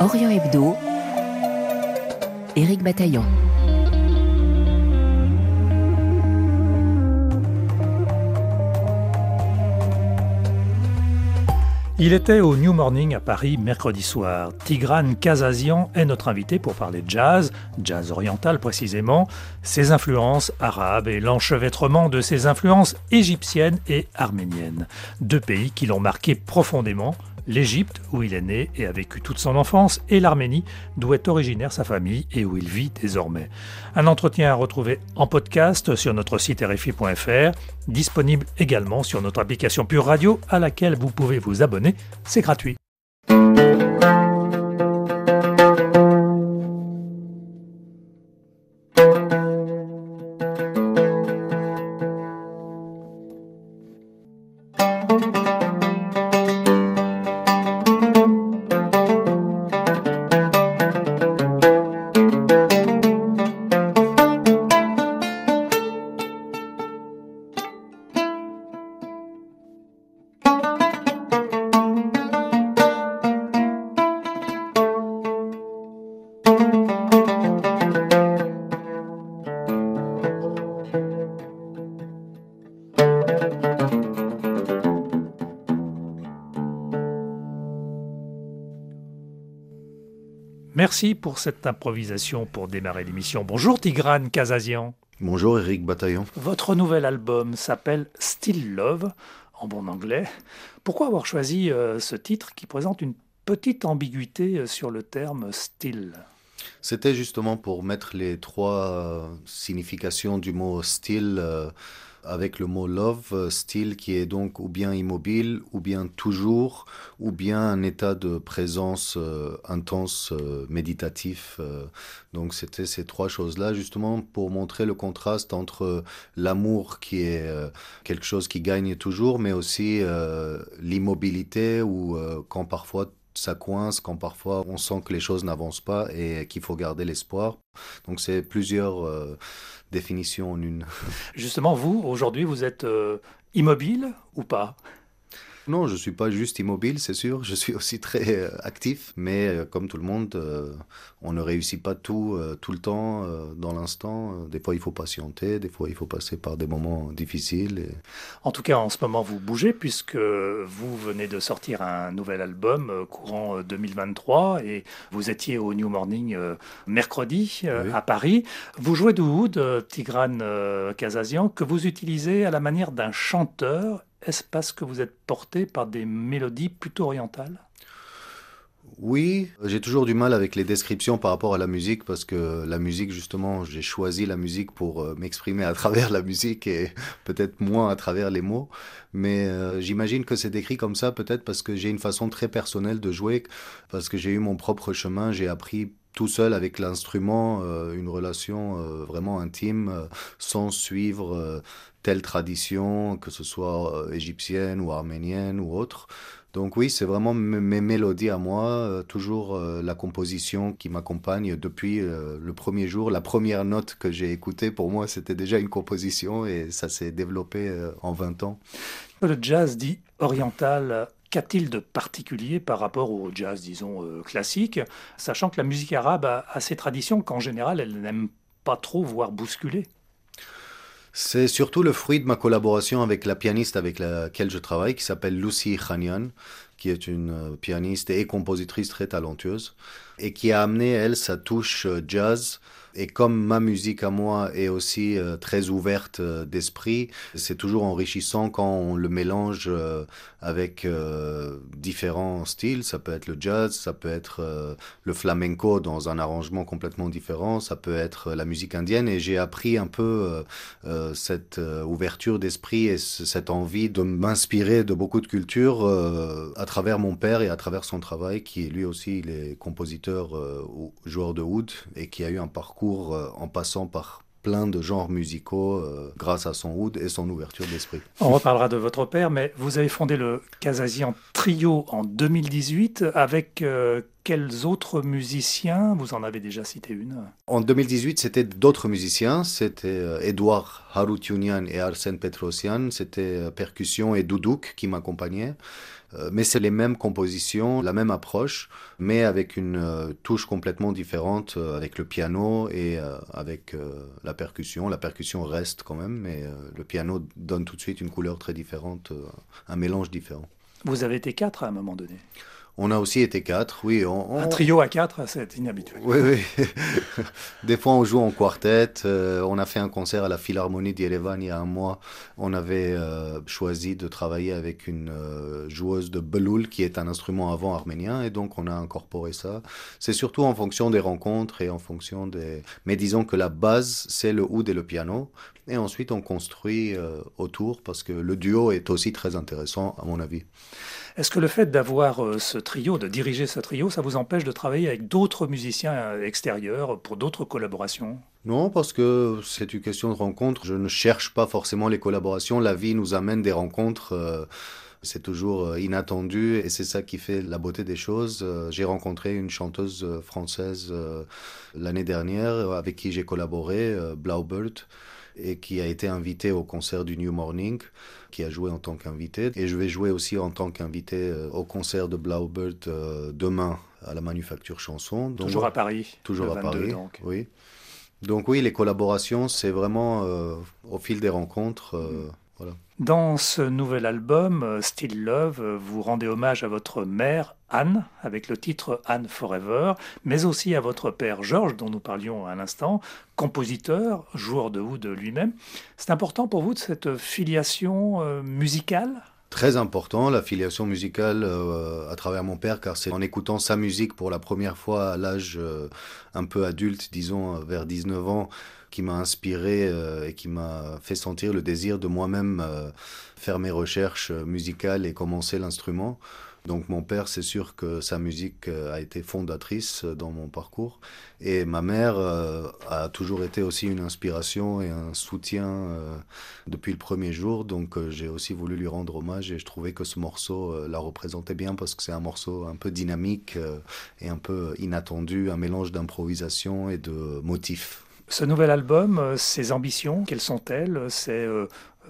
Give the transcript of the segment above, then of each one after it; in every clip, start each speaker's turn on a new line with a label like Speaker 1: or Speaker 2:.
Speaker 1: Orient Hebdo, Éric Bataillon.
Speaker 2: Il était au New Morning à Paris mercredi soir. Tigran Kazazian est notre invité pour parler de jazz, jazz oriental précisément, ses influences arabes et l'enchevêtrement de ses influences égyptiennes et arméniennes. Deux pays qui l'ont marqué profondément l'Égypte, où il est né et a vécu toute son enfance, et l'Arménie, d'où est originaire sa famille et où il vit désormais. Un entretien à retrouver en podcast sur notre site rfi.fr, disponible également sur notre application Pure Radio à laquelle vous pouvez vous abonner, c'est gratuit. Merci pour cette improvisation pour démarrer l'émission. Bonjour Tigran Kazazian.
Speaker 3: Bonjour Eric Bataillon.
Speaker 2: Votre nouvel album s'appelle Still Love, en bon anglais. Pourquoi avoir choisi euh, ce titre qui présente une petite ambiguïté euh, sur le terme still?
Speaker 3: C'était justement pour mettre les trois euh, significations du mot still avec le mot love, euh, style qui est donc ou bien immobile, ou bien toujours, ou bien un état de présence euh, intense, euh, méditatif. donc c'était ces trois choses-là, justement pour montrer le contraste entre l'amour qui est quelque chose qui gagne toujours, mais aussi l'immobilité ou quand parfois ça coince, quand parfois on sent que les choses n'avancent pas et qu'il faut garder l'espoir. Donc c'est plusieurs définition en une.
Speaker 2: Justement, vous, aujourd'hui, vous êtes euh, immobile ou pas?
Speaker 3: Non, je ne suis pas juste immobile, c'est sûr. Je suis aussi très euh, actif, mais euh, comme tout le monde, euh, on ne réussit pas tout tout le temps, dans l'instant. Des fois, il faut patienter, des fois, il faut passer par des moments difficiles.
Speaker 2: En tout cas, en ce moment, vous bougez puisque vous venez de sortir un nouvel album courant 2023 et vous étiez au New Morning mercredi à Paris. Vous jouez du oud, Tigran Kazazian, que vous utilisez à la manière d'un chanteur est-ce parce que vous êtes porté par des mélodies plutôt orientales?
Speaker 3: Oui, j'ai toujours du mal avec les descriptions par rapport à la musique parce que la musique, justement, j'ai choisi la musique pour euh, m'exprimer à travers la musique et peut-être moins à travers les mots. Mais euh, j'imagine que c'est décrit comme ça peut-être parce que j'ai une façon très personnelle de jouer, parce que j'ai eu mon propre chemin, j'ai appris tout seul avec l'instrument, euh, une relation vraiment intime, sans suivre telle tradition, que ce soit euh, égyptienne ou arménienne ou autre. Donc oui, c'est vraiment mes mélodies à moi, euh, toujours euh, la composition qui m'accompagne depuis le premier jour. La première note que j'ai écoutée, pour moi, c'était déjà une composition et ça s'est développé en 20 ans.
Speaker 2: Le jazz dit oriental, qu'a-t-il de particulier par rapport au jazz, disons, classique, sachant que la musique arabe a, ses traditions qu'en général, elle n'aime pas trop voir bousculer?
Speaker 3: C'est surtout le fruit de ma collaboration avec la pianiste avec laquelle je travaille, qui s'appelle Lucy Khanian, qui est une euh, pianiste et compositrice très talentueuse, et qui a amené, elle, sa touche euh, jazz. Et comme ma musique à moi est aussi euh, très ouverte d'esprit, c'est toujours enrichissant quand on le mélange euh, avec différents styles. Ça peut être le jazz, ça peut être le flamenco dans un arrangement complètement différent, ça peut être la musique indienne. Et j'ai appris un peu cette ouverture d'esprit et cette envie de m'inspirer de beaucoup de cultures à travers mon père et à travers son travail, qui lui aussi est compositeur, joueur de oud et qui a eu un parcours euh, en passant par plein de genres musicaux euh, grâce à son oud et son ouverture d'esprit.
Speaker 2: On reparlera de votre père, mais vous avez fondé le Kazazian Trio en 2018 avec euh, quels autres musiciens? Vous en avez déjà cité une.
Speaker 3: En 2018, c'était d'autres musiciens. C'était Edouard Haroutunian et Arsène Petrosian. C'était percussion et doudouk qui m'accompagnaient. Euh, mais c'est les mêmes compositions, la même approche, mais avec une euh, touche complètement différente euh, avec le piano et avec la percussion. La percussion reste quand même, mais le piano donne tout de suite une couleur très différente, un mélange différent.
Speaker 2: Vous avez été quatre à un moment donné
Speaker 3: on a aussi été quatre, oui.
Speaker 2: Un trio à quatre, c'est inhabituel.
Speaker 3: Oui, oui. Des fois, on joue en quartet. Euh, on a fait un concert à la Philharmonie d'Yerevan il y a un mois. On avait euh, choisi de travailler avec une euh, joueuse de beloul, qui est un instrument avant arménien, et donc on a incorporé ça. C'est surtout en fonction des rencontres et en fonction des... Mais disons que la base, c'est le oud et le piano. Et ensuite, on construit autour, parce que le duo est aussi très intéressant, à mon avis.
Speaker 2: Est-ce que le fait d'avoir euh, ce trio, de diriger ce trio, ça vous empêche de travailler avec d'autres musiciens euh, extérieurs pour d'autres collaborations?
Speaker 3: Non, parce que c'est une question de rencontre. Je ne cherche pas forcément les collaborations. La vie nous amène des rencontres. Euh, c'est toujours inattendu et c'est ça qui fait la beauté des choses. J'ai rencontré une chanteuse française l'année dernière avec qui j'ai collaboré, Blaubert et qui a été invité au concert du New Morning, qui a joué en tant qu'invité. Et je vais jouer aussi en tant qu'invité euh, au concert de Blaubert euh, demain à la Manufacture Chanson.
Speaker 2: toujours à Paris.
Speaker 3: Toujours à Paris. Donc. Oui. Donc oui, les collaborations, c'est vraiment euh, au fil des rencontres. Voilà.
Speaker 2: Dans ce nouvel album, Still Love, vous rendez hommage à votre mère, Anne, avec le titre Anne Forever, mais aussi à votre père Georges, dont nous parlions à l'instant, compositeur, joueur de oud lui-même. C'est important pour vous de cette filiation euh, musicale?
Speaker 3: Très important, la filiation musicale euh, à travers mon père, car c'est en écoutant sa musique pour la première fois à l'âge euh, un peu adulte, disons vers 19 ans, qui m'a inspiré et qui m'a fait sentir le désir de moi-même faire mes recherches musicales et commencer l'instrument. Donc mon père, c'est sûr que sa musique euh, a été fondatrice dans mon parcours. Et ma mère euh, a toujours été aussi une inspiration et un soutien euh, depuis le premier jour. Donc j'ai aussi voulu lui rendre hommage et je trouvais que ce morceau la représentait bien parce que c'est un morceau un peu dynamique et un peu inattendu, un mélange d'improvisation et de motifs.
Speaker 2: Ce nouvel album, ses ambitions, quelles sont-elles C'est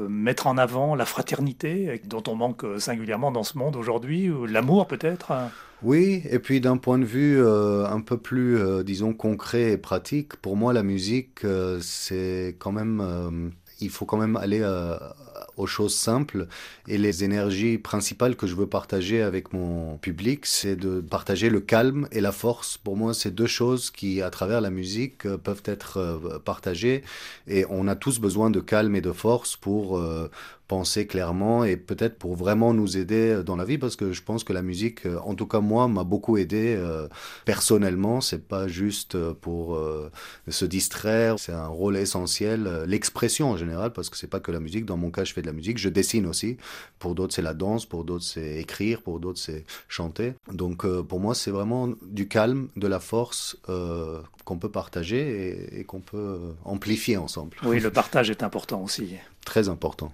Speaker 2: euh, mettre en avant la fraternité dont on manque singulièrement dans ce monde aujourd'hui, ou l'amour peut-être
Speaker 3: Oui, et puis d'un point de vue euh, un peu plus, euh, disons, concret et pratique, pour moi la musique, c'est quand même... il faut quand même aller aux choses simples. Et les énergies principales que je veux partager avec mon public, c'est de partager le calme et la force. Pour moi, c'est deux choses qui, à travers la musique, euh, peuvent être euh, partagées. Et on a tous besoin de calme et de force pour, euh, penser clairement et peut-être pour vraiment nous aider dans la vie parce que je pense que la musique, en tout cas moi, m'a beaucoup aidé euh, personnellement. C'est pas juste pour se distraire, c'est un rôle essentiel. L'expression en général parce que c'est pas que la musique. Dans mon cas, fais de la musique, je dessine aussi. Pour d'autres, c'est la danse, pour d'autres, c'est écrire, pour d'autres, c'est chanter. Donc pour moi, c'est vraiment du calme, de la force qu'on peut partager et, et qu'on peut amplifier ensemble.
Speaker 2: Oui, le partage est important aussi.
Speaker 3: Très important.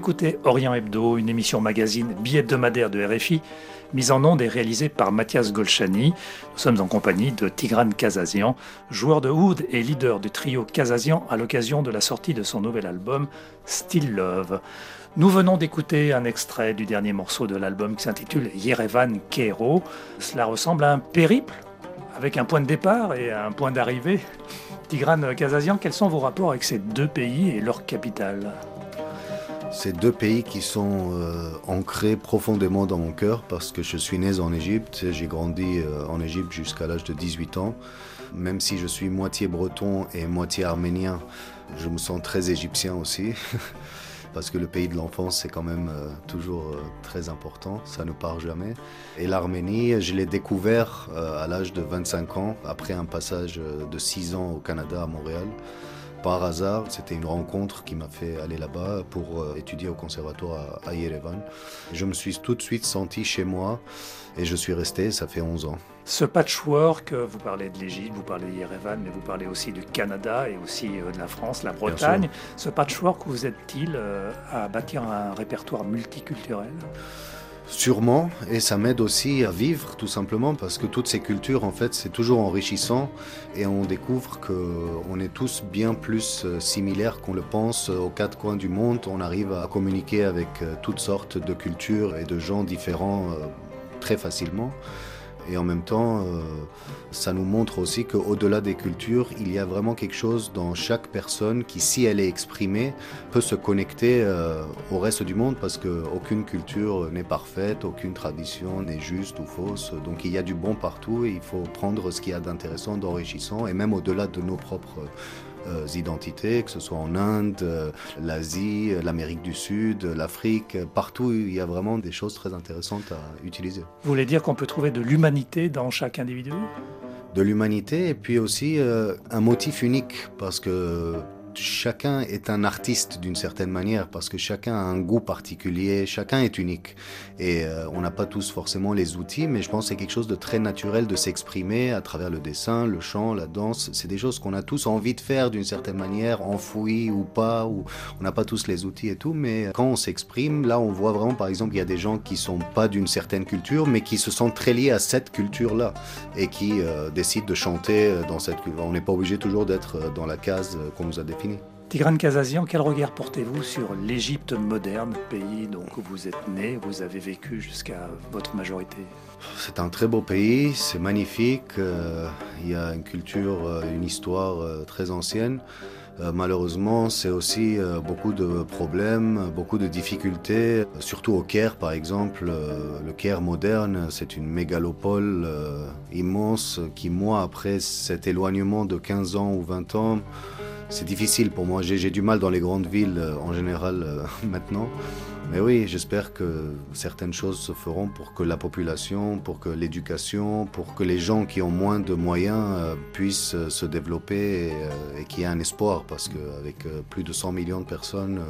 Speaker 2: Écoutez Orient Hebdo, une émission magazine bi-hebdomadaire de RFI, mise en onde et réalisée par Mathias Golchani. Nous sommes en compagnie de Tigran Kazazian, joueur de oud et leader du trio Kazazian à l'occasion de la sortie de son nouvel album Still Love. Nous venons d'écouter un extrait du dernier morceau de l'album qui s'intitule Yerevan Kero. Cela ressemble à un périple avec un point de départ et un point d'arrivée. Tigran Kazazian, quels sont vos rapports avec ces deux pays et leur capitale?
Speaker 3: C'est deux pays qui sont euh, ancrés profondément dans mon cœur parce que je suis né en Égypte, j'ai grandi euh, en Égypte jusqu'à l'âge de 18 ans. Même si je suis moitié breton et moitié arménien, je me sens très égyptien aussi. parce que le pays de l'enfance, c'est quand même euh, toujours très important, ça ne part jamais. Et l'Arménie, je l'ai découvert à l'âge de 25 ans, après un passage de 6 ans au Canada, à Montréal par hasard. C'était une rencontre qui m'a fait aller là-bas pour euh, étudier au conservatoire à, Yerevan. Je me suis tout de suite senti chez moi et je suis resté, ça fait 11 ans.
Speaker 2: Ce patchwork, vous parlez de l'Égypte, vous parlez de Yerevan, mais vous parlez aussi du Canada et aussi euh, de la France, la Bretagne. Ce patchwork vous aide-t-il euh, à bâtir un répertoire multiculturel?
Speaker 3: Sûrement, et ça m'aide aussi à vivre tout simplement parce que toutes ces cultures, en fait, c'est toujours enrichissant et on découvre qu'on est tous bien plus euh, similaires qu'on le pense aux quatre coins du monde. On arrive à communiquer avec euh, toutes sortes de cultures et de gens différents euh, très facilement. Et en même temps, euh, ça nous montre aussi qu'au-delà des cultures, il y a vraiment quelque chose dans chaque personne qui, si elle est exprimée, peut se connecter euh, au reste du monde parce qu'aucune culture n'est parfaite, aucune tradition n'est juste ou fausse. Donc il y a du bon partout et il faut prendre ce qu'il y a d'intéressant, d'enrichissant et même au-delà de nos propres identités, que ce soit en Inde, euh, l'Asie, euh, l'Amérique du Sud, l'Afrique, partout il y a vraiment des choses très intéressantes à utiliser.
Speaker 2: Vous voulez dire qu'on peut trouver de l'humanité dans chaque individu?
Speaker 3: De l'humanité et puis aussi un motif unique parce que chacun est un artiste d'une certaine manière parce que chacun a un goût particulier, chacun est unique. Et euh, on n'a pas tous forcément les outils, mais je pense que c'est quelque chose de très naturel de s'exprimer à travers le dessin, le chant, la danse. C'est des choses qu'on a tous envie de faire d'une certaine manière, enfouies ou pas, ou on n'a pas tous les outils et tout, mais quand on s'exprime, là on voit vraiment par exemple il y a des gens qui sont pas d'une certaine culture, mais qui se sentent très liés à cette culture-là et qui euh, décident de chanter dans cette culture. On n'est pas obligé toujours d'être euh, dans la case qu'on nous a définie.
Speaker 2: Tigran Kazazian, quel regard portez-vous sur l'Égypte moderne, pays dont vous êtes né, vous avez vécu jusqu'à votre majorité?
Speaker 3: C'est un très beau pays, c'est magnifique, euh, il y a une culture, euh, une histoire euh, très ancienne. Malheureusement, c'est aussi beaucoup de problèmes, beaucoup de difficultés, surtout au Caire par exemple. Le Caire moderne, c'est une mégalopole immense qui, moi, après cet éloignement de 15 ans ou 20 ans, c'est difficile pour moi. J'ai du mal dans les grandes villes euh, en général euh, maintenant. Mais oui, j'espère que certaines choses se feront pour que la population, pour que l'éducation, pour que les gens qui ont moins de moyens euh, puissent se développer et, qu'il y ait un espoir. Parce qu'avec plus de 100 millions de personnes,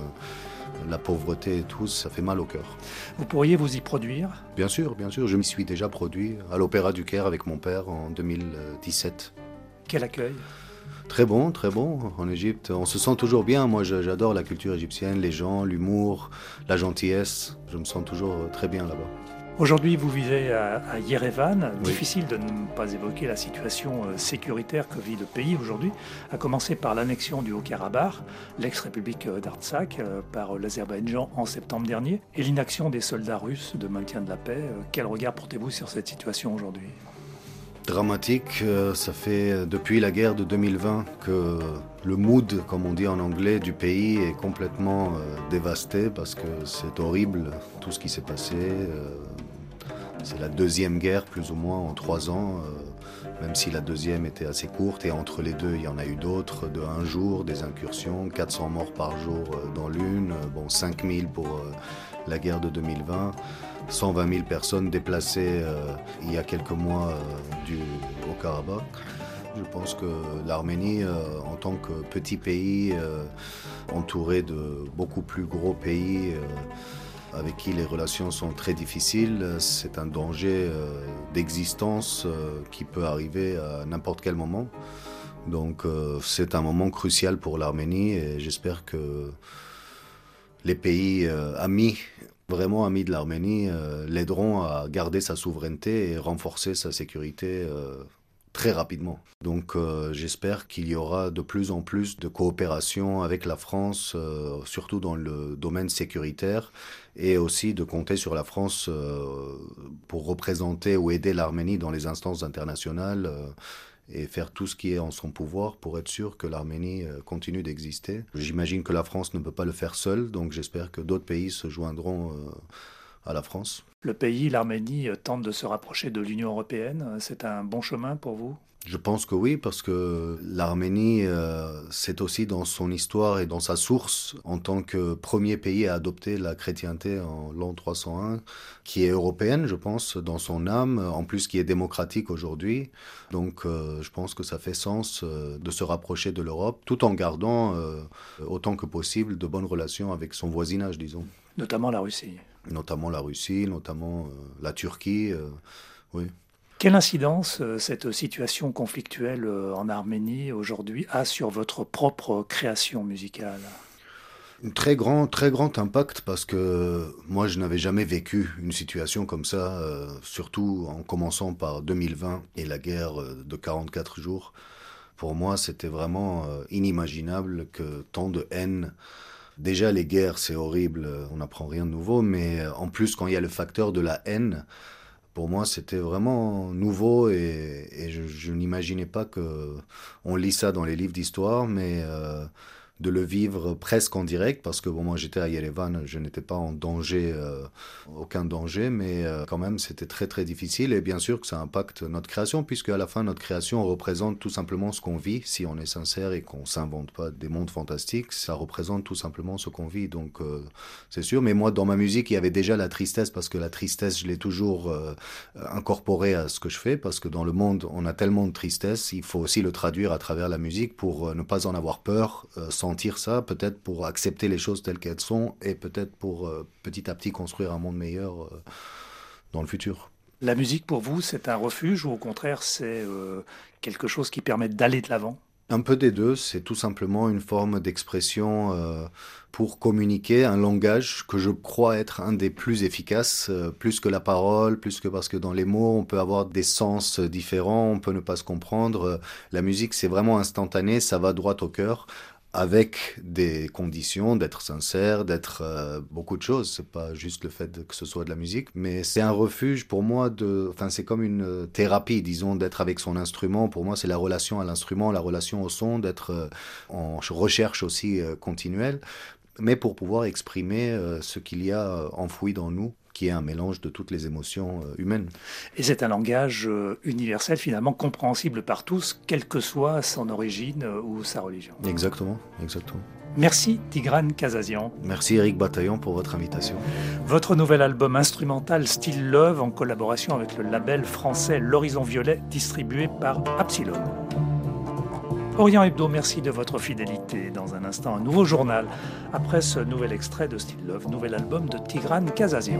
Speaker 3: la pauvreté et tout, ça fait mal au cœur.
Speaker 2: Vous pourriez vous y produire?
Speaker 3: Bien sûr, bien sûr. Je m'y suis déjà produit à l'Opéra du Caire avec mon père en 2017.
Speaker 2: Quel accueil?
Speaker 3: Très bon, très bon en Égypte. On se sent toujours bien. Moi, j'adore la culture égyptienne, les gens, l'humour, la gentillesse. Je me sens toujours très bien là-bas.
Speaker 2: Aujourd'hui, vous vivez à, Yerevan. Difficile de ne pas évoquer la situation euh, sécuritaire que vit le pays aujourd'hui, à commencer par l'annexion du Haut-Karabakh, l'ex-république euh, d'Artsakh, euh, par l'Azerbaïdjan en septembre dernier, et l'inaction des soldats russes de maintien de la paix. Quel regard portez-vous sur cette situation aujourd'hui?
Speaker 3: Dramatique. Euh, ça fait euh, depuis la guerre de 2020 que le mood, comme on dit en anglais, du pays est complètement euh, dévasté parce que c'est horrible tout ce qui s'est passé. C'est la deuxième guerre plus ou moins en trois ans, même si la deuxième était assez courte et entre les deux il y en a eu d'autres de un jour, des incursions, 400 morts par jour dans l'une, bon 5000 pour la guerre de 2020. 120 000 personnes déplacées euh, il y a quelques mois euh, au Karabakh. Je pense que l'Arménie, euh, en tant que petit pays entouré de beaucoup plus gros pays, avec qui les relations sont très difficiles, c'est un danger d'existence qui peut arriver à n'importe quel moment. Donc c'est un moment crucial pour l'Arménie et j'espère que les pays amis vraiment amis de l'Arménie l'aideront à garder sa souveraineté et renforcer sa sécurité très rapidement. Donc euh, j'espère qu'il y aura de plus en plus de coopération avec la France, euh, surtout dans le domaine sécuritaire, et aussi de compter sur la France euh, pour représenter ou aider l'Arménie dans les instances internationales et faire tout ce qui est en son pouvoir pour être sûr que l'Arménie continue d'exister. J'imagine que la France ne peut pas le faire seule, donc j'espère que d'autres pays se joindront à la France.
Speaker 2: Le pays, l'Arménie, tente de se rapprocher de l'Union européenne. C'est un bon chemin pour vous?
Speaker 3: Je pense que oui, parce que l'Arménie, euh, c'est aussi dans son histoire et dans sa source, en tant que premier pays à adopter la chrétienté en l'an 301, qui est européenne, je pense, dans son âme, en plus qui est démocratique aujourd'hui. Donc euh, je pense que ça fait sens euh, de se rapprocher de l'Europe, tout en gardant autant que possible de bonnes relations avec son voisinage, disons.
Speaker 2: Notamment la Russie
Speaker 3: notamment la Russie, notamment euh, la Turquie. Euh, oui.
Speaker 2: Quelle incidence euh, cette situation conflictuelle en Arménie aujourd'hui a sur votre propre création musicale?
Speaker 3: Un très grand, très grand impact parce que moi je n'avais jamais vécu une situation comme ça, surtout en commençant par 2020 et la guerre de 44 jours. Pour moi, c'était vraiment inimaginable que tant de haine Déjà, les guerres, c'est horrible, on n'apprend rien de nouveau, mais euh, en plus, quand il y a le facteur de la haine, pour moi, c'était vraiment nouveau et, je, n'imaginais pas que on lit ça dans les livres d'histoire, mais euh, de le vivre presque en direct, parce que bon, moi j'étais à Yerevan, je n'étais pas en danger, euh, aucun danger, mais euh, quand même c'était très très difficile, et bien sûr que ça impacte notre création, puisque à la fin notre création représente tout simplement ce qu'on vit, si on est sincère et qu'on s'invente pas des mondes fantastiques, ça représente tout simplement ce qu'on vit, donc euh, c'est sûr, mais moi dans ma musique il y avait déjà la tristesse, parce que la tristesse je l'ai toujours incorporée à ce que je fais, parce que dans le monde on a tellement de tristesse, il faut aussi le traduire à travers la musique pour ne pas en avoir peur, sans ça, peut-être pour accepter les choses telles qu'elles sont et peut-être pour euh, petit à petit construire un monde meilleur euh, dans le futur.
Speaker 2: La musique pour vous, c'est un refuge ou au contraire c'est euh, quelque chose qui permet d'aller de l'avant?
Speaker 3: Un peu des deux, c'est tout simplement une forme d'expression pour communiquer un langage que je crois être un des plus efficaces, plus que la parole, plus que parce que dans les mots on peut avoir des sens différents, on peut ne pas se comprendre. La musique c'est vraiment instantané, ça va droit au cœur avec des conditions d'être sincère, d'être euh, beaucoup de choses. C'est pas juste le fait que ce soit de la musique, mais c'est un refuge pour moi de, enfin c'est comme une euh, thérapie, disons, d'être avec son instrument. Pour moi, c'est la relation à l'instrument, la relation au son, d'être euh, en recherche aussi continuelle, mais pour pouvoir exprimer ce qu'il y a enfoui dans nous qui est un mélange de toutes les émotions euh, humaines.
Speaker 2: Et c'est un langage euh, universel, finalement compréhensible par tous, quelle que soit son origine euh, ou sa religion.
Speaker 3: Exactement, exactement.
Speaker 2: Merci Tigran Kazazian.
Speaker 3: Merci Eric Bataillon pour votre invitation.
Speaker 2: Votre nouvel album instrumental Still Love en collaboration avec le label français L'Horizon Violet distribué par Absilon. Orient Hebdo, merci de votre fidélité. Dans un instant, un nouveau journal. Après ce nouvel extrait de Still Love, nouvel album de Tigran Kazazian.